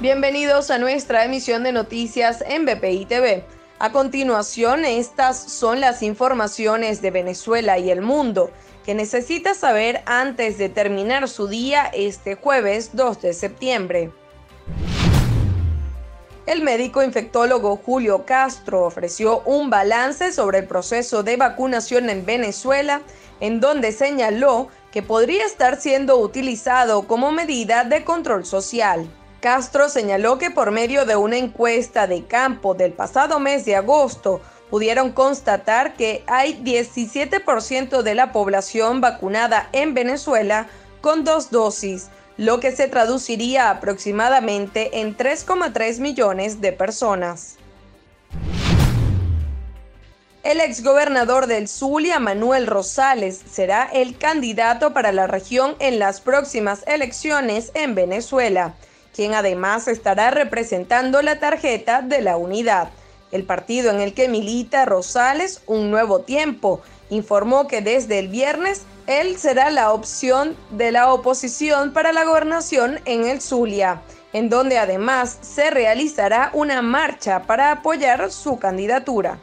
Bienvenidos a nuestra emisión de noticias en BPI TV. A continuación, estas son las informaciones de Venezuela y el mundo que necesita saber antes de terminar su día este jueves 2 de septiembre. El médico infectólogo Julio Castro ofreció un balance sobre el proceso de vacunación en Venezuela, en donde señaló que podría estar siendo utilizado como medida de control social. Castro señaló que por medio de una encuesta de campo del pasado mes de agosto, pudieron constatar que hay 17% de la población vacunada en Venezuela con dos dosis, lo que se traduciría aproximadamente en 3,3 millones de personas. El exgobernador del Zulia, Manuel Rosales, será el candidato para la región en las próximas elecciones en Venezuela quien además estará representando la tarjeta de la unidad. El partido en el que milita Rosales, Un Nuevo Tiempo, informó que desde el viernes él será la opción de la oposición para la gobernación en el Zulia, en donde además se realizará una marcha para apoyar su candidatura.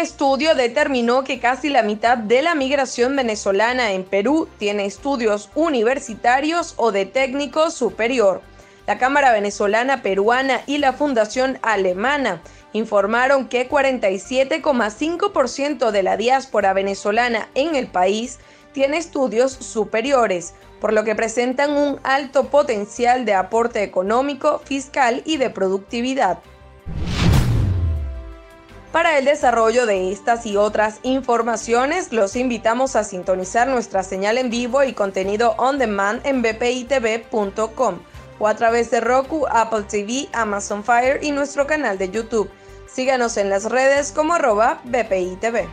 Estudio determinó que casi la mitad de la migración venezolana en Perú tiene estudios universitarios o de técnico superior. La Cámara Venezolana Peruana y la Fundación Alemana informaron que 47,5% de la diáspora venezolana en el país tiene estudios superiores, por lo que presentan un alto potencial de aporte económico, fiscal y de productividad. Para el desarrollo de estas y otras informaciones, los invitamos a sintonizar nuestra señal en vivo y contenido on demand en bpitv.com o a través de Roku, Apple TV, Amazon Fire y nuestro canal de YouTube. Síganos en las redes como arroba bpitv.